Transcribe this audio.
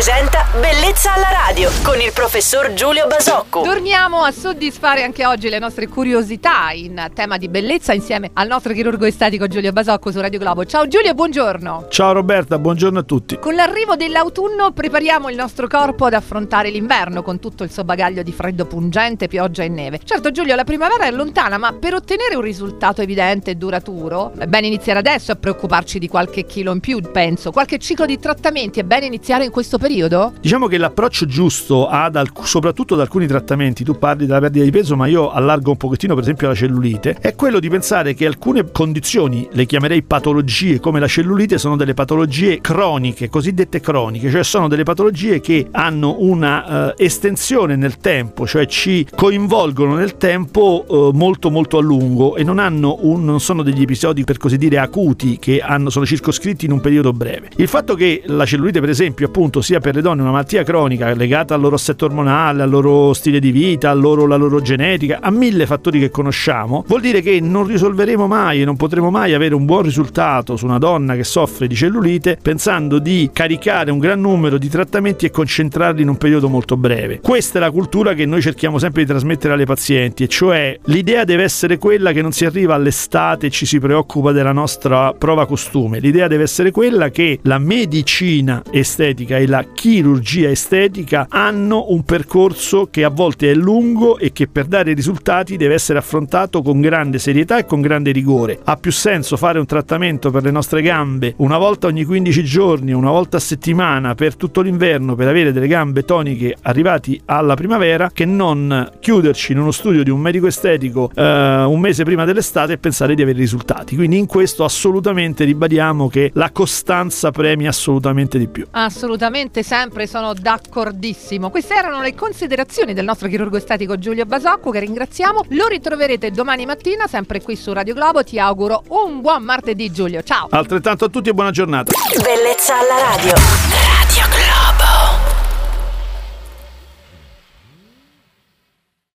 presenta Bellezza alla radio con il professor Giulio Basocco. Torniamo a soddisfare anche oggi le nostre curiosità in tema di bellezza insieme al nostro chirurgo estetico Giulio Basocco su Radio Globo. Ciao Giulio, buongiorno. Ciao Roberta, buongiorno a tutti. Con l'arrivo dell'autunno prepariamo il nostro corpo ad affrontare l'inverno con tutto il suo bagaglio di freddo pungente, pioggia e neve. Certo Giulio, la primavera è lontana, ma per ottenere un risultato evidente e duraturo è bene iniziare adesso a preoccuparci di qualche chilo in più, penso. Qualche ciclo di trattamenti è bene iniziare in questo periodo? Diciamo che l'approccio giusto ad alc- soprattutto ad alcuni trattamenti, tu parli della perdita di peso, ma io allargo un pochettino per esempio la cellulite, è quello di pensare che alcune condizioni, le chiamerei patologie come la cellulite, sono delle patologie croniche, cosiddette croniche, cioè sono delle patologie che hanno una uh, estensione nel tempo, cioè ci coinvolgono nel tempo uh, molto molto a lungo e non, un, non sono degli episodi per così dire acuti che hanno, sono circoscritti in un periodo breve. Il fatto che la cellulite per esempio appunto sia per le donne una malattia cronica legata al loro assetto ormonale, al loro stile di vita, loro, alla loro genetica, a mille fattori che conosciamo, vuol dire che non risolveremo mai e non potremo mai avere un buon risultato su una donna che soffre di cellulite pensando di caricare un gran numero di trattamenti e concentrarli in un periodo molto breve. Questa è la cultura che noi cerchiamo sempre di trasmettere alle pazienti, e cioè l'idea deve essere quella che non si arriva all'estate e ci si preoccupa della nostra prova costume, l'idea deve essere quella che la medicina estetica e la chirurgia estetica hanno un percorso che a volte è lungo e che per dare risultati deve essere affrontato con grande serietà e con grande rigore. Ha più senso fare un trattamento per le nostre gambe una volta ogni 15 giorni, una volta a settimana per tutto l'inverno per avere delle gambe toniche arrivati alla primavera che non chiuderci in uno studio di un medico estetico eh, un mese prima dell'estate e pensare di avere risultati. Quindi in questo assolutamente ribadiamo che la costanza premia assolutamente di più. Assolutamente, sempre sono d'accordissimo. Queste erano le considerazioni del nostro chirurgo estetico Giulio Basocco, che ringraziamo. Lo ritroverete domani mattina, sempre qui su Radio Globo. Ti auguro un buon martedì, Giulio. Ciao. Altrettanto a tutti e buona giornata. Bellezza alla radio.